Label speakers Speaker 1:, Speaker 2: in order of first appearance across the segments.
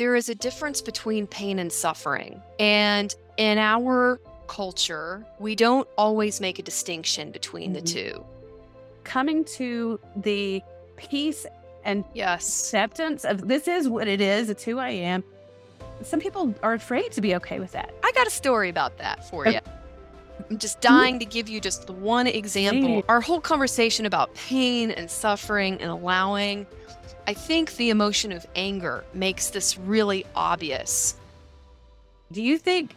Speaker 1: there is a difference between pain and suffering. And in our culture, we don't always make a distinction between mm-hmm. the two.
Speaker 2: Coming to the peace and
Speaker 1: yes.
Speaker 2: acceptance of this is what it is, it's who I am. Some people are afraid to be okay with that.
Speaker 1: I got a story about that for you. I'm just dying to give you just one example. Our whole conversation about pain and suffering and allowing, I think the emotion of anger makes this really obvious.
Speaker 2: Do you think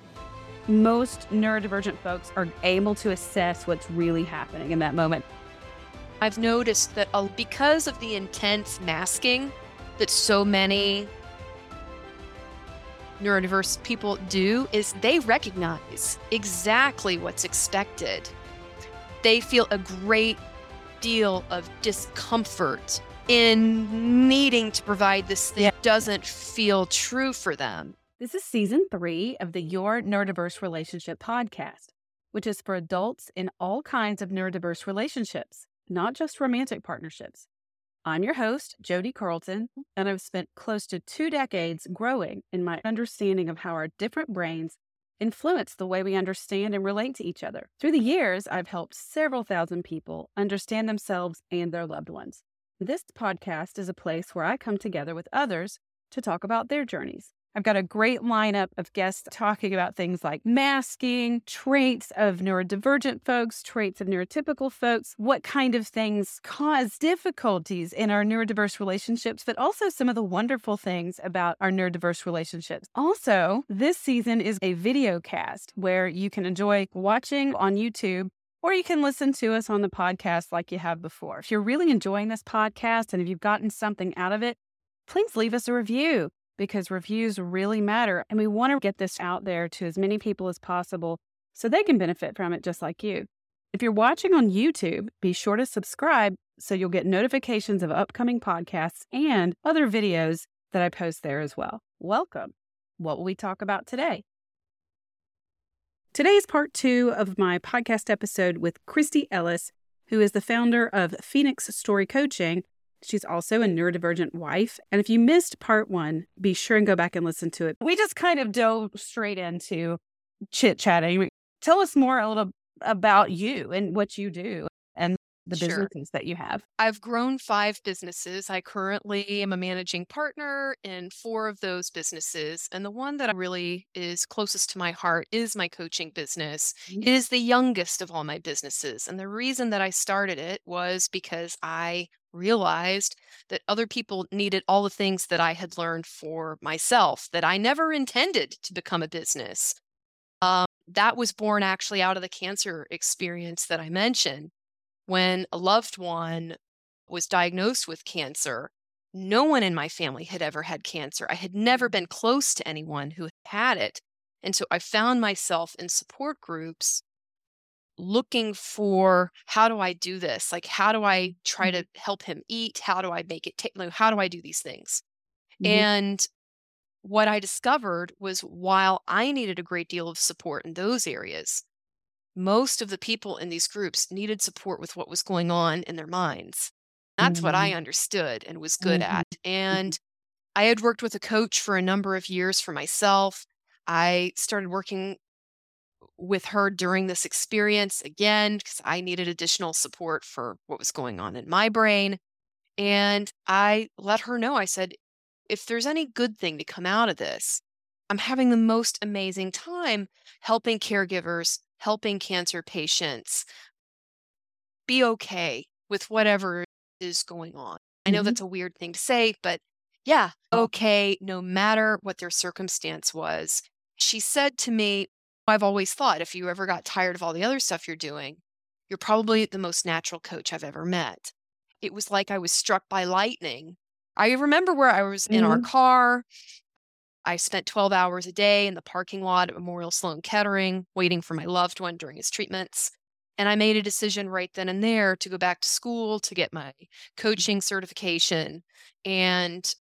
Speaker 2: most neurodivergent folks are able to assess what's really happening in that moment?
Speaker 1: I've noticed that uh, because of the intense masking that so many neurodiverse people do is they recognize exactly what's expected. They feel a great deal of discomfort in needing to provide this thing yeah. doesn't feel true for them.
Speaker 2: This is season three of the Your Neurodiverse Relationship podcast, which is for adults in all kinds of neurodiverse relationships, not just romantic partnerships. I'm your host, Jodi Carlton, and I've spent close to two decades growing in my understanding of how our different brains influence the way we understand and relate to each other. Through the years, I've helped several thousand people understand themselves and their loved ones. This podcast is a place where I come together with others to talk about their journeys. I've got a great lineup of guests talking about things like masking, traits of neurodivergent folks, traits of neurotypical folks, what kind of things cause difficulties in our neurodiverse relationships, but also some of the wonderful things about our neurodiverse relationships. Also, this season is a video cast where you can enjoy watching on YouTube or you can listen to us on the podcast like you have before. If you're really enjoying this podcast and if you've gotten something out of it, please leave us a review because reviews really matter. And we want to get this out there to as many people as possible so they can benefit from it just like you. If you're watching on YouTube, be sure to subscribe so you'll get notifications of upcoming podcasts and other videos that I post there as well. Welcome. What will we talk about today? Today's part two of my podcast episode with Christie Ellis, who is the founder of Phoenix Story Coaching She's also a neurodivergent wife. And if you missed part one, be sure and go back and listen to it. We just kind of dove straight into chit chatting. Tell us more a little about you and what you do the sure. businesses that you have.
Speaker 1: I've grown five businesses. I currently am a managing partner in four of those businesses. And the one that I really is closest to my heart is my coaching business. Mm-hmm. It is the youngest of all my businesses. And the reason that I started it was because I realized that other people needed all the things that I had learned for myself that I never intended to become a business. Um, that was born actually out of the cancer experience that I mentioned. When a loved one was diagnosed with cancer, no one in my family had ever had cancer. I had never been close to anyone who had it. And so I found myself in support groups looking for how do I do this? Like, how do I try mm-hmm. to help him eat? How do I make it take? Like, how do I do these things? Mm-hmm. And what I discovered was while I needed a great deal of support in those areas, most of the people in these groups needed support with what was going on in their minds. That's mm-hmm. what I mm-hmm. understood and was good at. Mm-hmm. And I had worked with a coach for a number of years for myself. I started working with her during this experience again because I needed additional support for what was going on in my brain. And I let her know I said, if there's any good thing to come out of this, I'm having the most amazing time helping caregivers, helping cancer patients be okay with whatever is going on. I know mm-hmm. that's a weird thing to say, but yeah, okay, no matter what their circumstance was. She said to me, I've always thought if you ever got tired of all the other stuff you're doing, you're probably the most natural coach I've ever met. It was like I was struck by lightning. I remember where I was in mm-hmm. our car. I spent 12 hours a day in the parking lot at Memorial Sloan Kettering waiting for my loved one during his treatments. And I made a decision right then and there to go back to school to get my coaching certification. And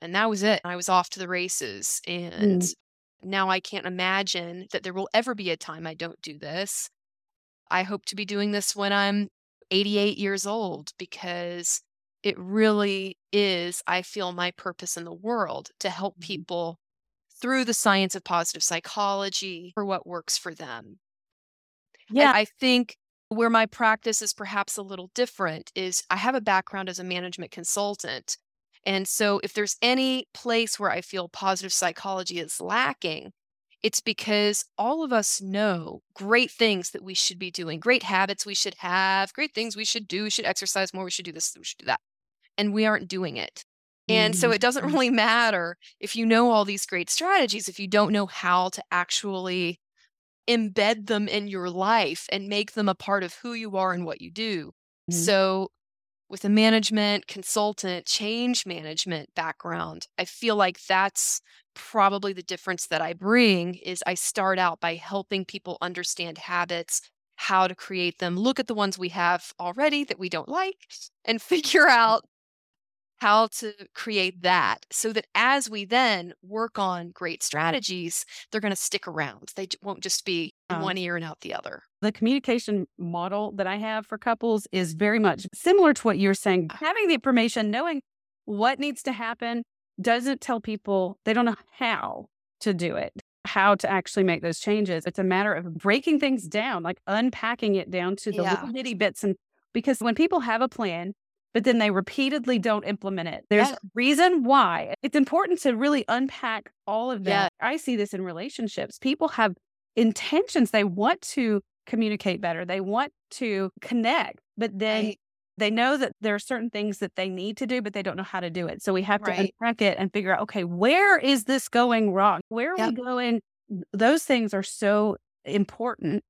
Speaker 1: and that was it. I was off to the races. And mm. Now I can't imagine that there will ever be a time I don't do this. I hope to be doing this when I'm 88 years old because it really is, I feel, my purpose in the world to help
Speaker 2: Mhm.
Speaker 1: people through the science of positive psychology for what works for them.
Speaker 2: Yeah.
Speaker 1: I, I think where my practice is perhaps a little different is I have a background as a management consultant. And so if there's any place where I feel positive psychology is lacking, it's because all of us know great things that we should be doing, great habits we should have, great things we should do. We should exercise more. We should do this. We should do that. And we aren't doing it. And so
Speaker 2: Mhm.
Speaker 1: it doesn't really matter if you know all these great strategies, if you don't know how to actually embed them in your life and make them a part of who you are and what you do.
Speaker 2: Mhm.
Speaker 1: So, with a management, consultant, change management background, I feel like that's probably the difference that I bring is I start out by helping people understand habits, how to create them, look at the ones we have already that we don't like and figure out how to create that so that as we then work on great strategies, they're going to stick around. They won't just be in
Speaker 2: Um,
Speaker 1: one ear and out the other.
Speaker 2: the communication model that I have for couples is very much similar to what you're saying. Having the information, knowing what needs to happen, doesn't tell people they don't know how to do it, how to actually make those changes. It's a matter of breaking things down, like unpacking it down to the
Speaker 1: Yeah.
Speaker 2: little nitty bits. And because when people have a plan, but then they repeatedly don't implement it, there's
Speaker 1: Yeah.
Speaker 2: a reason why. It's important to really unpack all of
Speaker 1: Yeah.
Speaker 2: that. I see this in relationships. People have intentions, they want to communicate better. They want to connect, but then
Speaker 1: Right.
Speaker 2: they know that there are certain things that they need to do, but they don't know how to do it. So we have to
Speaker 1: Right.
Speaker 2: unpack it and figure out, okay, where is this going wrong? Where are
Speaker 1: Yep.
Speaker 2: we going? Those things are so important.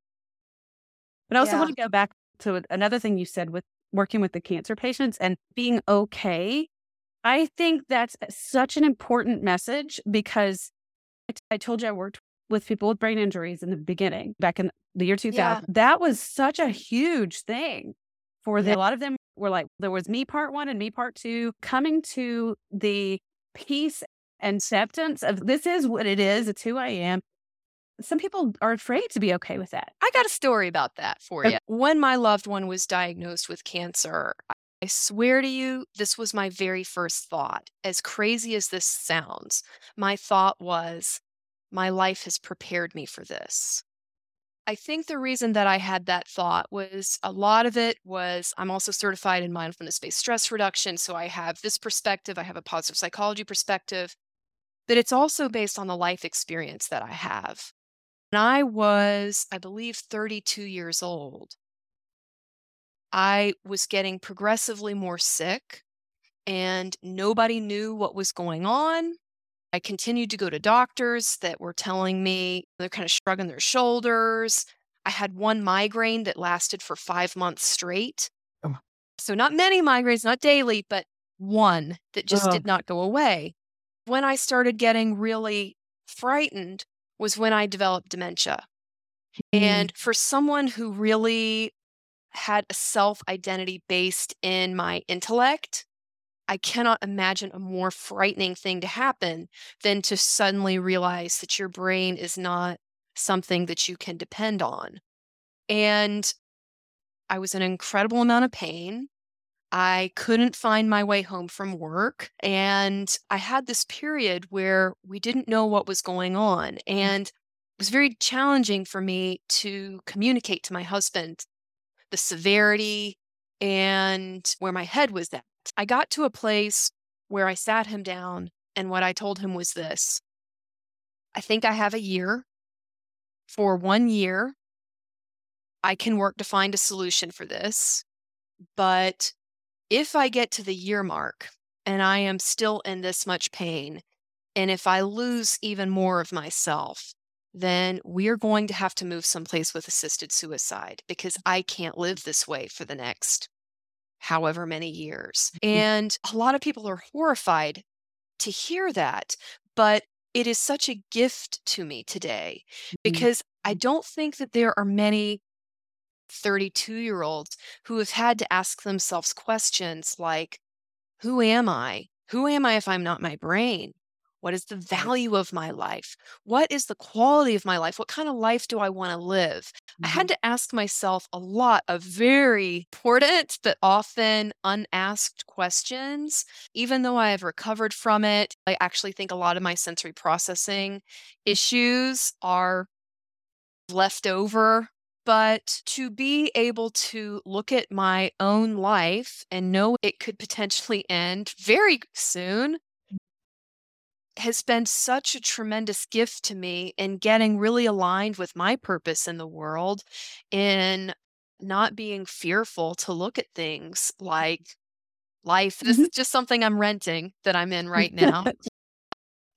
Speaker 2: But I also
Speaker 1: Yeah.
Speaker 2: want to go back to another thing you said with working with the cancer patients and being okay. I think that's such an important message because I t- I told you I worked with people with brain injuries in the beginning, back in the year 2000. That was such a huge thing for them.
Speaker 1: Yeah.
Speaker 2: A lot of them were like, there was me part one and me part two, coming to the peace and acceptance of this is what it is, it's who I am. Some people are afraid to be okay with that.
Speaker 1: I got a story about that for you. When my loved one was diagnosed with cancer, I swear to you, this was my very first thought. As crazy as this sounds, my thought was, my life has prepared me for this. I think the reason that I had that thought was a lot of it was I'm also certified in mindfulness based stress reduction. So I have this perspective, I have a positive psychology perspective, but it's also based on the life experience that I have. When I was, I believe, 32 years old, I was getting progressively more sick and nobody knew what was going on. I continued to go to doctors that were telling me they're kind of shrugging their shoulders. I had one migraine that lasted for five months straight.
Speaker 2: Oh.
Speaker 1: So, not many migraines, not daily, but one that just
Speaker 2: Ugh.
Speaker 1: did not go away. When I started getting really frightened was when I developed dementia. Mm. And for someone who really had a self identity based in my intellect, I cannot imagine a more frightening thing to happen than to suddenly realize that your brain is not something that you can depend on. And I was in an incredible amount of pain. I couldn't find my way home from work. And I had this period where we didn't know what was going on. Mm. And it was very challenging for me to communicate to my husband the severity and where my head was at. I got to a place where I sat him down, and what I told him was this I think I have a year. For one year, I can work to find a solution for this. But if I get to the year mark and I am still in this much pain, and if I lose even more of myself, then we're going to have to move someplace with assisted suicide because mm. I can't live this way for the next however many years. Mm. And a lot of people are horrified to hear that, but it is such a gift to me today mm-hmm. because I mm. don't think that there are many 32 year olds who have had to ask themselves questions like, Who am I? Who am I if I'm not my brain? What is the value of my life? What is the quality of my life? What kind of life do I want to live? I had
Speaker 2: Mhm.
Speaker 1: to ask myself a lot of very important but often unasked questions. Even though I have recovered from it, I actually think a lot of my sensory processing issues are left over. But to be able to look at my own life and know it could potentially end very soon has been such a tremendous gift to me in getting really aligned with my purpose in the world, in not being fearful to look at things like life. This
Speaker 2: Mhm.
Speaker 1: is just something I'm renting that I'm in right now.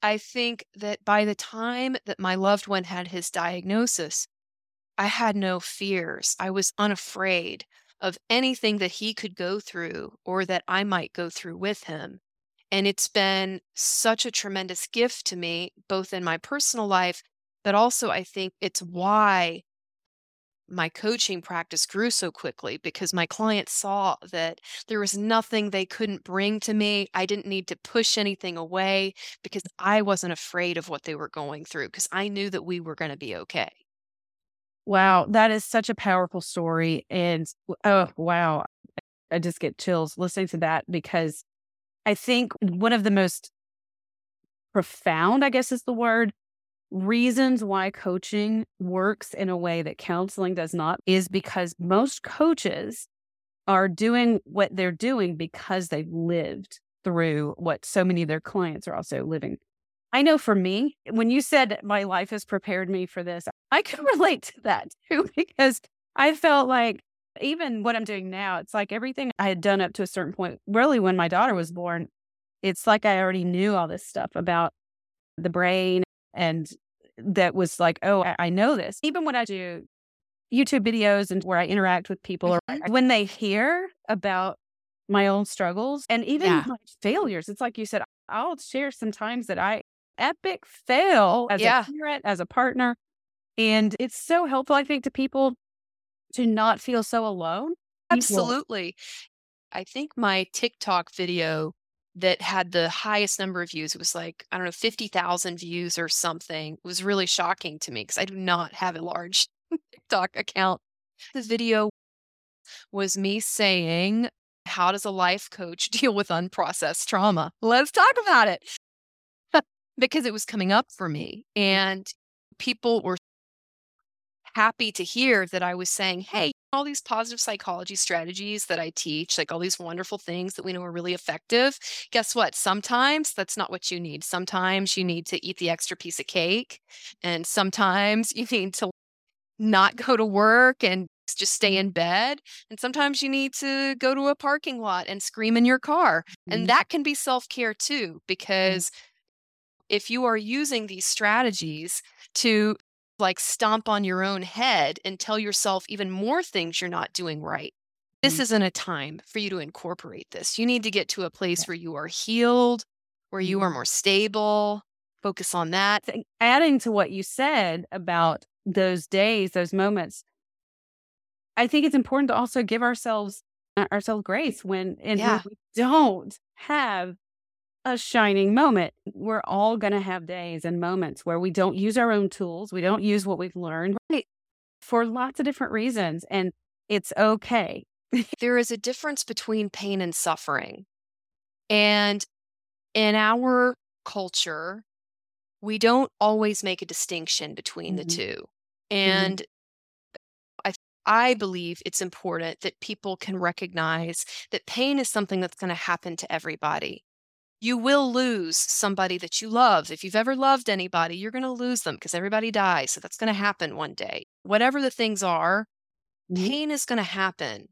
Speaker 1: I think that by the time that my loved one had his diagnosis, I had no fears. I was unafraid of anything that he could go through or that I might go through with him. And it's been such a tremendous gift to me, both in my personal life, but also I think it's why my coaching practice grew so quickly because my clients saw that there was nothing they couldn't bring to me. I didn't need to push anything away because I wasn't afraid of what they were going through because I knew that we were going to be okay.
Speaker 2: Wow, that is such a powerful story. And oh, wow. I just get chills listening to that because I think one of the most profound, I guess is the word, reasons why coaching works in a way that counseling does not is because most coaches are doing what they're doing because they've lived through what so many of their clients are also living. I know for me, when you said my life has prepared me for this, I can relate to that too, because I felt like even what I'm doing now, it's like everything I had done up to a certain point, really when my daughter was born, it's like I already knew all this stuff about the brain and that was like, oh, I, know this. Even when I do YouTube videos and where I interact with people, or
Speaker 1: Mhm.
Speaker 2: when they hear about my own struggles and even
Speaker 1: Yeah.
Speaker 2: my failures, it's like you said, I'll share sometimes that I epic fail as
Speaker 1: Yeah.
Speaker 2: a parent, as a partner. And it's so helpful, I think, to people to not feel so alone.
Speaker 1: Absolutely. I think my TikTok video that had the highest number of views, it was like, I don't know, 50,000 views or something. It was really shocking to me because I do not have a large TikTok account. The video was me saying, How does a life coach deal with unprocessed trauma? Let's talk about it. because it was coming up for me. And people were happy to hear that I was saying, hey, all these positive psychology strategies that I teach, like all these wonderful things that we know are really effective. Guess what? Sometimes that's not what you need. Sometimes you need to eat the extra piece of cake. And sometimes you need to not go to work and just stay in bed. And sometimes you need to go to a parking lot and scream in your car.
Speaker 2: Mhm.
Speaker 1: And that can be self care too, because if you are using these strategies to like stomp on your own head and tell yourself even more things you're not doing right, this
Speaker 2: Mhm.
Speaker 1: isn't a time for you to incorporate this. You need to get to a place where you are healed, where you are
Speaker 2: Mhm.
Speaker 1: more stable. Focus on that.
Speaker 2: adding to what you said about those days, those moments, I think it's important to also give ourselves uh, ourselves grace when and
Speaker 1: Yeah.
Speaker 2: when we don't have a shining moment. We're all going to have days and moments where we don't use our own tools, we don't use what we've learned
Speaker 1: Right.
Speaker 2: for lots of different reasons, and it's okay.
Speaker 1: there is a difference between pain and suffering. And in our culture, we don't always make a distinction between the
Speaker 2: Mhm.
Speaker 1: two. And I I believe it's important that people can recognize that pain is something that's going to happen to everybody. You will lose somebody that you love. If you've ever loved anybody, you're going to lose them because everybody dies. So that's going to happen one day. Whatever the things are,
Speaker 2: Mhm.
Speaker 1: pain is going to happen.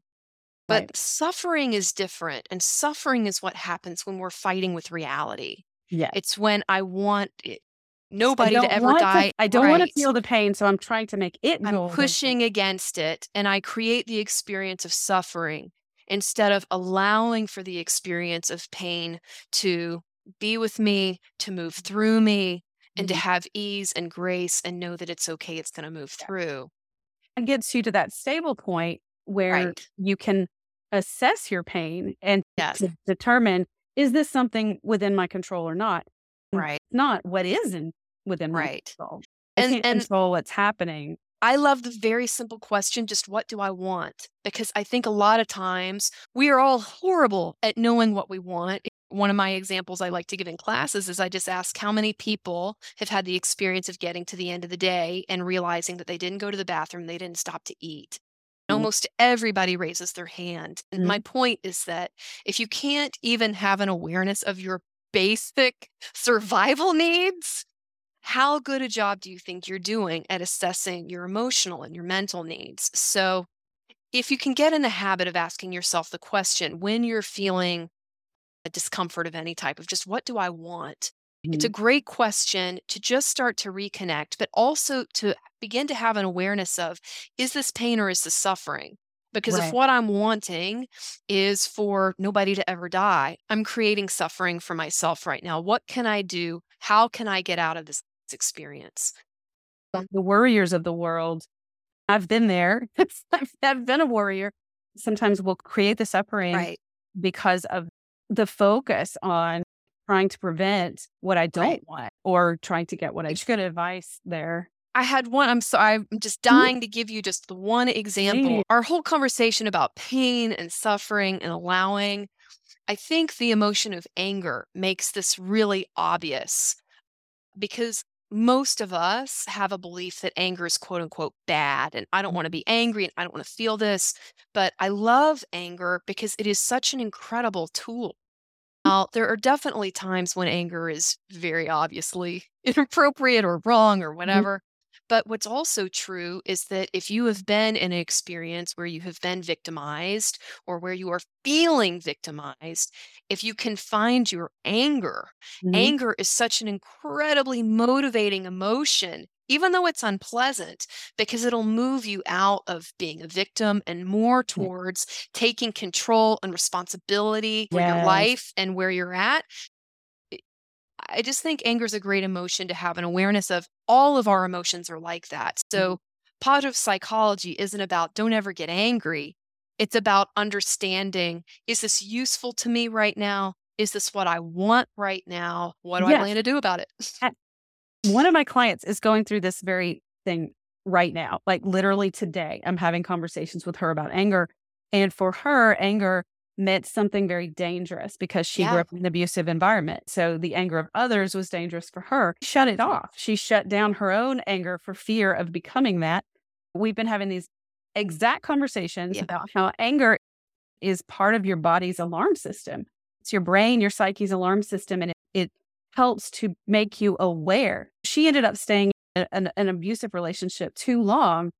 Speaker 1: But
Speaker 2: Right.
Speaker 1: suffering is different. And suffering is what happens when we're fighting with reality.
Speaker 2: Yes.
Speaker 1: It's when I want it, nobody to ever die.
Speaker 2: I don't want to feel the pain, so I'm trying to make it
Speaker 1: I'm
Speaker 2: go away.
Speaker 1: pushing against it and I create the experience of suffering instead of allowing for the experience of pain to be with me, to move through me, and to
Speaker 2: Mhm.
Speaker 1: have ease and grace and know that it's okay, it's going to move through.
Speaker 2: And gets you to that stable point where
Speaker 1: Right.
Speaker 2: you can assess your pain and
Speaker 1: Yes.
Speaker 2: determine is this something within my control or not.
Speaker 1: Right.
Speaker 2: not what is in within my
Speaker 1: Right.
Speaker 2: control. I
Speaker 1: And
Speaker 2: can't
Speaker 1: and
Speaker 2: control what's happening.
Speaker 1: I love the very simple question, just what do I want? Because I think a lot of times we are all horrible at knowing what we want. One of my examples I like to give in classes is I just ask how many people have had the experience of getting to the end of the day and realizing that they didn't go to the bathroom, they didn't stop to eat.
Speaker 2: Mhm.
Speaker 1: Almost everybody raises their hand. And my point is that if you can't even have an awareness of your basic survival needs, how good a job do you think you're doing at assessing your emotional and your mental needs? So, if you can get in the habit of asking yourself the question when you're feeling a discomfort of any type, of just what do I want? It's a
Speaker 2: Mhm.
Speaker 1: great question to just start to reconnect, but also to begin to have an awareness of is this pain or is this suffering? Because if what I'm wanting is for nobody to ever die, I'm creating suffering for myself right now. What can I do? How can I get out of this experience?
Speaker 2: the worriers of the world. I've been there. I've, been a warrior. Sometimes we'll create the suffering
Speaker 1: Right.
Speaker 2: because of the focus on trying to prevent what I don't
Speaker 1: Right.
Speaker 2: want or trying to get what I Just good advice there.
Speaker 1: I had one. I'm sorry. I'm just dying to give you just the one example.
Speaker 2: Please.
Speaker 1: Our whole conversation about pain and suffering and allowing, I think the emotion of anger makes this really obvious because most of us have a belief that anger is quote unquote bad. And I don't mm. want to be angry and I don't want to feel this. But I love anger because it is such an incredible tool. Mm. Now, there are definitely times when anger is very obviously inappropriate or wrong or mm. whatever. But what's also true is that if you have been in an experience where you have been victimized or where you are feeling victimized, if you can find your anger,
Speaker 2: Mhm.
Speaker 1: anger is such an incredibly motivating emotion, even though it's unpleasant, because it'll move you out of being a victim and more towards taking control and responsibility for your life and where you're at. I- I just think anger is a great emotion to have an awareness of. All of our emotions are like that. Mm-hmm. So, positive psychology isn't about don't ever get angry. It's about understanding is this useful to me right now? Is this what I want right now? What do I
Speaker 2: Yes.
Speaker 1: plan to do about it?
Speaker 2: One of my clients is going through this very thing right now. Like literally today, I'm having conversations with her about anger. And for her, anger meant something very dangerous because she grew up in an abusive environment. So the anger of others was dangerous for her. Shut it off. She shut down her own anger for fear of becoming that. We've been having these exact conversations
Speaker 1: Yeah.
Speaker 2: about how anger is part of your body's alarm system. It's your brain, your psyche's alarm system, and it, it helps to make you aware. She ended up staying in an, an abusive relationship too long,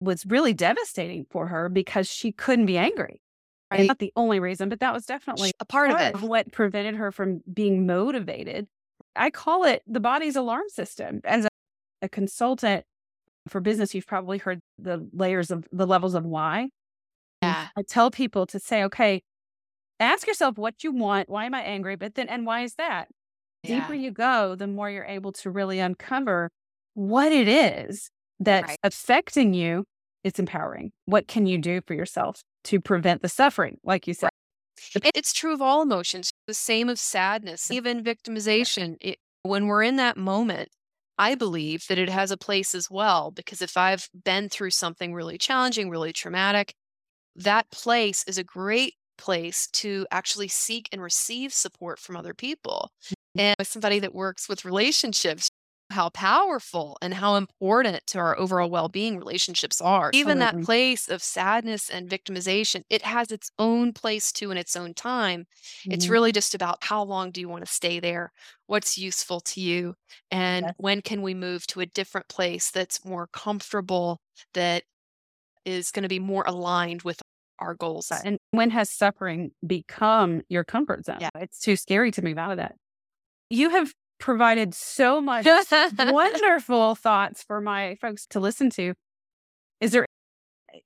Speaker 2: was really devastating for her because she couldn't be angry. And
Speaker 1: Right.
Speaker 2: not the only reason, but that was definitely
Speaker 1: A part of it.
Speaker 2: of what prevented her from being motivated. I call it the body's alarm system. As a, a consultant for business, you've probably heard the layers of the levels of why.
Speaker 1: Yeah.
Speaker 2: I tell people to say, okay, ask yourself what you want. Why am I angry? But then, and why is that?
Speaker 1: Yeah.
Speaker 2: Deeper you go, the more you're able to really uncover what it is that's
Speaker 1: Right.
Speaker 2: affecting you. It's empowering. What can you do for yourself to prevent the suffering? Like you said,
Speaker 1: It- It's true of all emotions, the same of sadness, even victimization. It, when we're in that moment, I believe that it has a place as well, because if I've been through something really challenging, really traumatic, that place is a great place to actually seek and receive support from other people. Mm-hmm. And as somebody that works with relationships, how powerful and how important to our overall well being relationships are. Even that place of sadness and victimization, it has its own place too in its own time. It's
Speaker 2: Mhm.
Speaker 1: really just about how long do you want to stay there? What's useful to you? And
Speaker 2: Yes.
Speaker 1: when can we move to a different place that's more comfortable, that is going to be more aligned with our goals?
Speaker 2: And when has suffering become your comfort zone?
Speaker 1: Yeah.
Speaker 2: It's too scary to move out of that. You have provided so much wonderful thoughts for my folks to listen to. Is there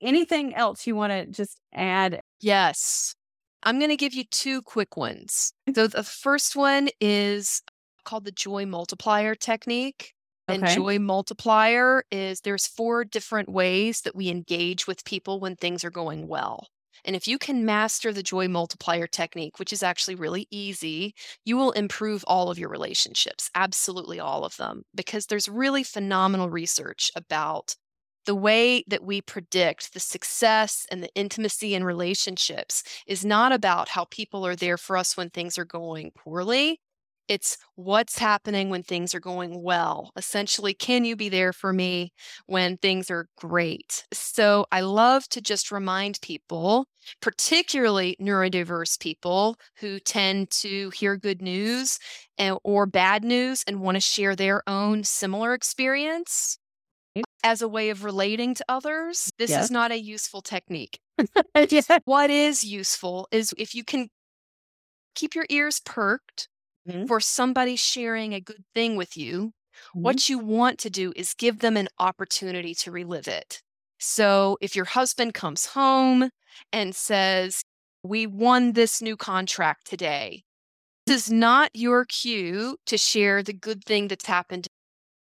Speaker 2: anything else you want to just add?
Speaker 1: Yes. I'm going to give you two quick ones. So the first one is called the joy multiplier technique. And joy multiplier is there's four different ways that we engage with people when things are going well. And if you can master the joy multiplier technique, which is actually really easy, you will improve all of your relationships, absolutely all of them, because there's really phenomenal research about the way that we predict the success and the intimacy in relationships is not about how people are there for us when things are going poorly. It's what's happening when things are going well. Essentially, can you be there for me when things are great? So, I love to just remind people, particularly neurodiverse people who tend to hear good news and, or bad news and want to share their own similar experience as a way of relating to others. This
Speaker 2: Yes.
Speaker 1: is not a useful technique.
Speaker 2: yeah.
Speaker 1: What is useful is if you can keep your ears perked
Speaker 2: Mhm.
Speaker 1: for somebody sharing a good thing with you,
Speaker 2: Mhm.
Speaker 1: what you want to do is give them an opportunity to relive it. So if your husband comes home and says, We won this new contract today, this is not your cue to share the good thing that's happened.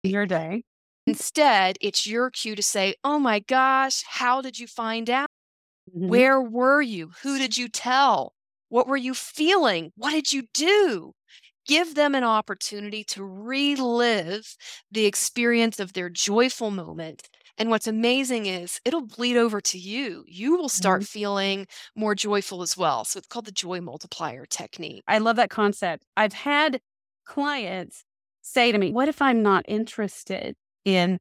Speaker 2: Your day.
Speaker 1: Instead, it's your cue to say, Oh my gosh, how did you find out?
Speaker 2: Mhm.
Speaker 1: Where were you? Who did you tell? What were you feeling? What did you do? Give them an opportunity to relive the experience of their joyful moment. And what's amazing is it'll bleed over to you. You will start mm-hmm. feeling more joyful as well. So it's called the joy multiplier technique.
Speaker 2: I love that concept. I've had clients say to me, What if I'm not interested in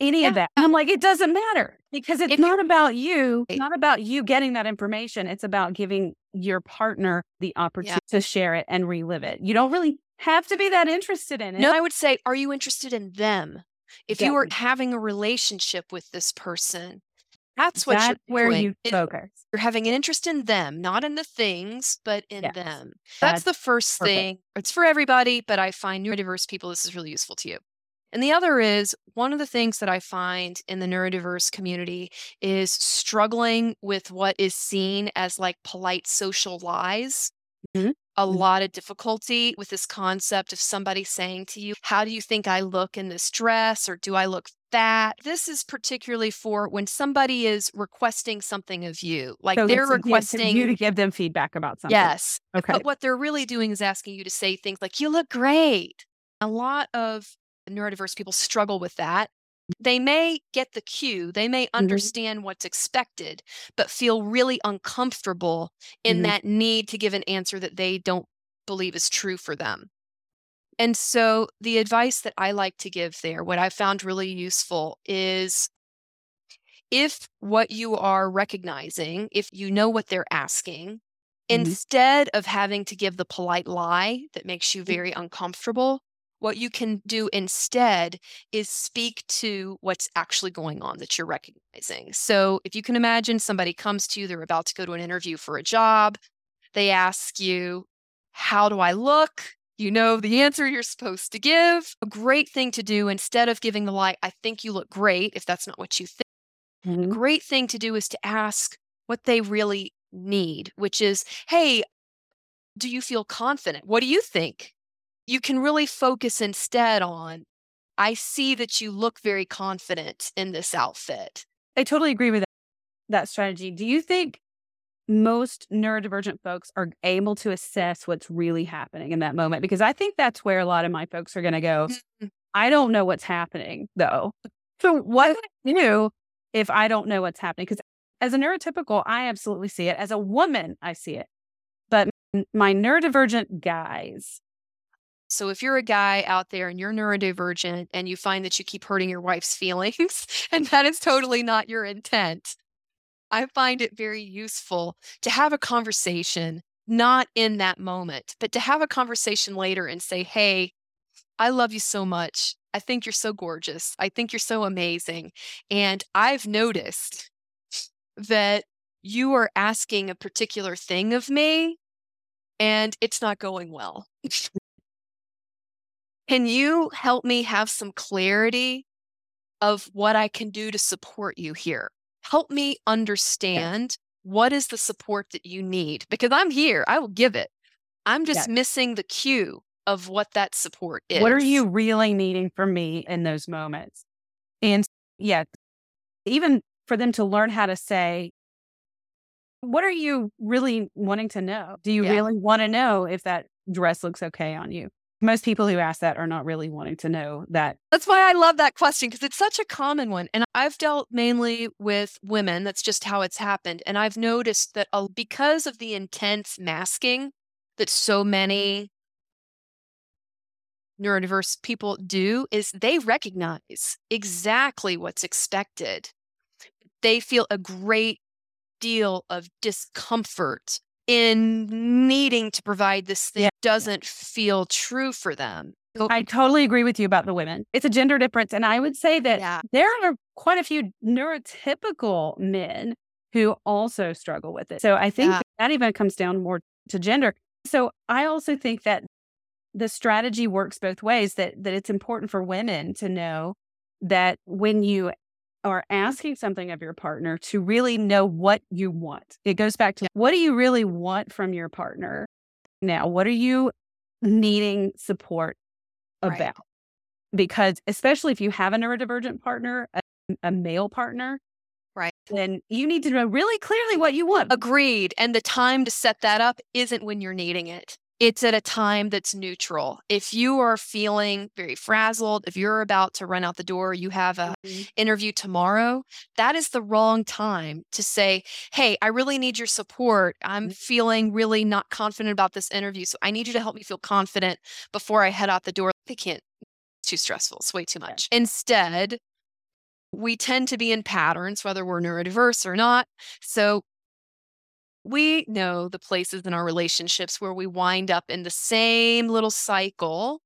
Speaker 2: any of that? And I'm like, It doesn't matter because it's
Speaker 1: If
Speaker 2: not about you. It's not about you getting that information. It's about giving your partner the opportunity to share it and relive it. You don't really have to be that interested in it.
Speaker 1: No, I would say, are you interested in them? If you are having a relationship with this person, that's what
Speaker 2: That's
Speaker 1: you're
Speaker 2: where
Speaker 1: doing.
Speaker 2: you
Speaker 1: It-
Speaker 2: focus.
Speaker 1: You're having an interest in them, not in the things, but in
Speaker 2: Yes.
Speaker 1: them.
Speaker 2: That's
Speaker 1: That's the first
Speaker 2: perfect.
Speaker 1: thing. It's for everybody, but I find neurodiverse people, this is really useful to you. And the other is one of the things that I find in the neurodiverse community is struggling with what is seen as like polite social lies.
Speaker 2: Mhm.
Speaker 1: A
Speaker 2: Mhm.
Speaker 1: lot of difficulty with this concept of somebody saying to you, How do you think I look in this dress? Or do I look fat? This is particularly for when somebody is requesting something of you. Like
Speaker 2: So
Speaker 1: they're
Speaker 2: it's to give- to
Speaker 1: requesting.
Speaker 2: you to give them feedback about something.
Speaker 1: Yes.
Speaker 2: Okay.
Speaker 1: But what they're really doing is asking you to say things like, you look great. A lot of neurodiverse people struggle with that. They may get the cue, they may
Speaker 2: Mm-hmm.
Speaker 1: understand what's expected, but feel really uncomfortable in
Speaker 2: Mhm.
Speaker 1: that need to give an answer that they don't believe is true for them. And so, the advice that I like to give there, what I found really useful is if what you are recognizing, if you know what they're asking, instead of having to give the polite lie that makes you very uncomfortable, what you can do instead is speak to what's actually going on that you're recognizing. So, if you can imagine somebody comes to you, they're about to go to an interview for a job, they ask you, How do I look? You know the answer you're supposed to give. A great thing to do instead of giving the lie, I think you look great, if that's not what you think
Speaker 2: Mhm.
Speaker 1: great thing to do is to ask what they really need, which is, hey, do you feel confident? What do you think? You can really focus instead on, I see that you look very confident in this outfit.
Speaker 2: I totally agree with that, that strategy. Do you think most neurodivergent folks are able to assess what's really happening in that moment? Because I think that's where a lot of my folks are going to go.
Speaker 1: Mhm.
Speaker 2: I don't know what's happening though. So what do I do if I don't know what's happening? Because as a neurotypical, I absolutely see it. As a woman, I see it. But my neurodivergent guys,
Speaker 1: So if you're a guy out there and you're neurodivergent and you find that you keep hurting your wife's feelings, and that is totally not your intent, I find it very useful to have a conversation, not in that moment, but to have a conversation later and say, Hey, I love you so much. I think you're so gorgeous. I think you're so amazing. And I've noticed that you are asking a particular thing of me and it's not going well. Can you help me have some clarity of what I can do to support you here? Help me understand what is the support that you need because I'm here. I will give it. I'm just missing the cue of what that support is.
Speaker 2: what are you really needing from me in those moments? And yeah, even for them to learn how to say, what are you really wanting to know? Do you
Speaker 1: Yeah.
Speaker 2: really want to know if that dress looks okay on you? Most people who ask that are not really wanting to know that.
Speaker 1: That's why I love that question because it's such a common one. And I've dealt mainly with women. That's just how it's happened. And I've noticed that because of the intense masking that so many neurodiverse people do, is they recognize exactly what's expected. They feel a great deal of discomfort in needing to provide this thing
Speaker 2: Yeah.
Speaker 1: doesn't feel true for them.
Speaker 2: I totally agree with you about the women. It's a gender difference. And I would say that
Speaker 1: yeah.
Speaker 2: there are quite a few neurotypical men who also struggle with it. So I think
Speaker 1: Yeah.
Speaker 2: that even comes down more to gender. So I also think that the strategy works both ways that that it's important for women to know that when you are asking something of your partner to really know what you want. It goes back to what do you really want from your partner? Now, what are you needing support
Speaker 1: Right.
Speaker 2: about? Because especially if you have a neurodivergent partner, a, a male partner,
Speaker 1: Right.
Speaker 2: then you need to know really clearly what you want.
Speaker 1: Agreed. And the time to set that up isn't when you're needing it. It's at a time that's neutral. If you are feeling very frazzled, if you're about to run out the door, you have a
Speaker 2: Mhm.
Speaker 1: interview tomorrow, that is the wrong time to say, "Hey, I really need your support. I'm
Speaker 2: Mhm.
Speaker 1: feeling really not confident about this interview, so I need you to help me feel confident before I head out the door." They can't. It's too stressful. It's way too
Speaker 2: Yeah.
Speaker 1: much. Instead, we tend to be in patterns whether we're neurodiverse or not. So we know the places in our relationships where we wind up in the same little cycle.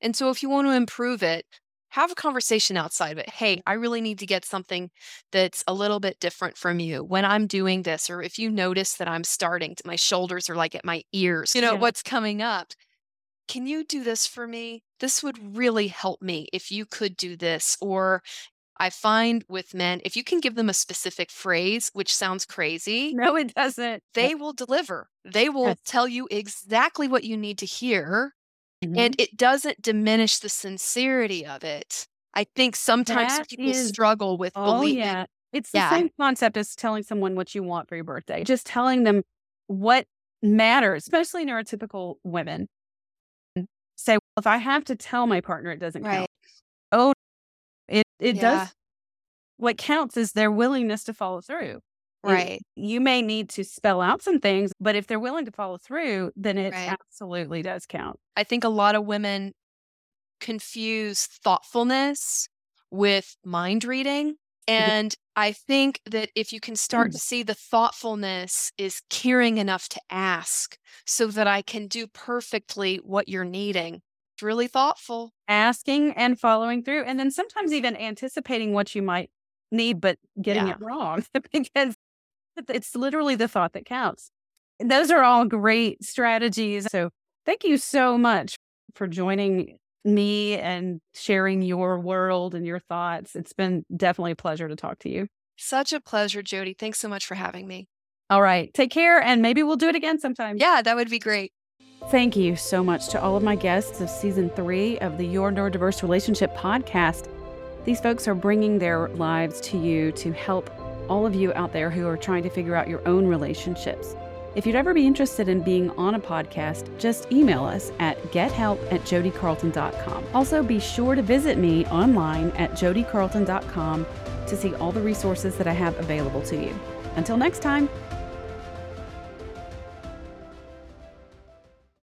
Speaker 1: And so if you want to improve it, have a conversation outside of it. Hey, I really need to get something that's a little bit different from you when I'm doing this, or if you notice that I'm starting to, my shoulders are like at my ears, you know,
Speaker 2: Yeah.
Speaker 1: what's coming up. Can you do this for me? This would really help me if you could do this. Or I find with men, if you can give them a specific phrase, which sounds crazy,
Speaker 2: No, it doesn't.
Speaker 1: they will deliver. They will
Speaker 2: Yes.
Speaker 1: tell you exactly what you need to hear,
Speaker 2: Mhm.
Speaker 1: and it doesn't diminish the sincerity of it. I think sometimes
Speaker 2: That
Speaker 1: people
Speaker 2: is-
Speaker 1: struggle with
Speaker 2: Oh,
Speaker 1: believing.
Speaker 2: yeah. It's the
Speaker 1: Yeah.
Speaker 2: same concept as telling someone what you want for your birthday. Just telling them what matters, especially neurotypical women. Say, well, if I have to tell my partner it doesn't
Speaker 1: Right.
Speaker 2: count. Oh, it, it
Speaker 1: Yeah.
Speaker 2: does. What counts is their willingness to follow through.
Speaker 1: Right.
Speaker 2: you may need to spell out some things, but if they're willing to follow through, then it
Speaker 1: Right.
Speaker 2: absolutely does count.
Speaker 1: I think a lot of women confuse thoughtfulness with mind reading. And I think that if you can start
Speaker 2: Mm.
Speaker 1: to see the thoughtfulness is caring enough to ask so that I can do perfectly what you're needing, really thoughtful.
Speaker 2: Asking and following through, and then sometimes even anticipating what you might need, but getting
Speaker 1: Yeah.
Speaker 2: it wrong because it's literally the thought that counts. Those are all great strategies. So thank you so much for joining me and sharing your world and your thoughts. It's been definitely a pleasure to talk to you.
Speaker 1: Such a pleasure, Jodi. Thanks so much for having me.
Speaker 2: All right. Take care and maybe we'll do it again sometime.
Speaker 1: Yeah, that would be great.
Speaker 2: Thank you so much to all of my guests of season three of the Your Neurodiverse Relationship podcast. These folks are bringing their lives to you to help all of you out there who are trying to figure out your own relationships. If you'd ever be interested in being on a podcast, just email us at gethelp at jodicarlton.com. Also, be sure to visit me online at jodicarlton.com to see all the resources that I have available to you. Until next time,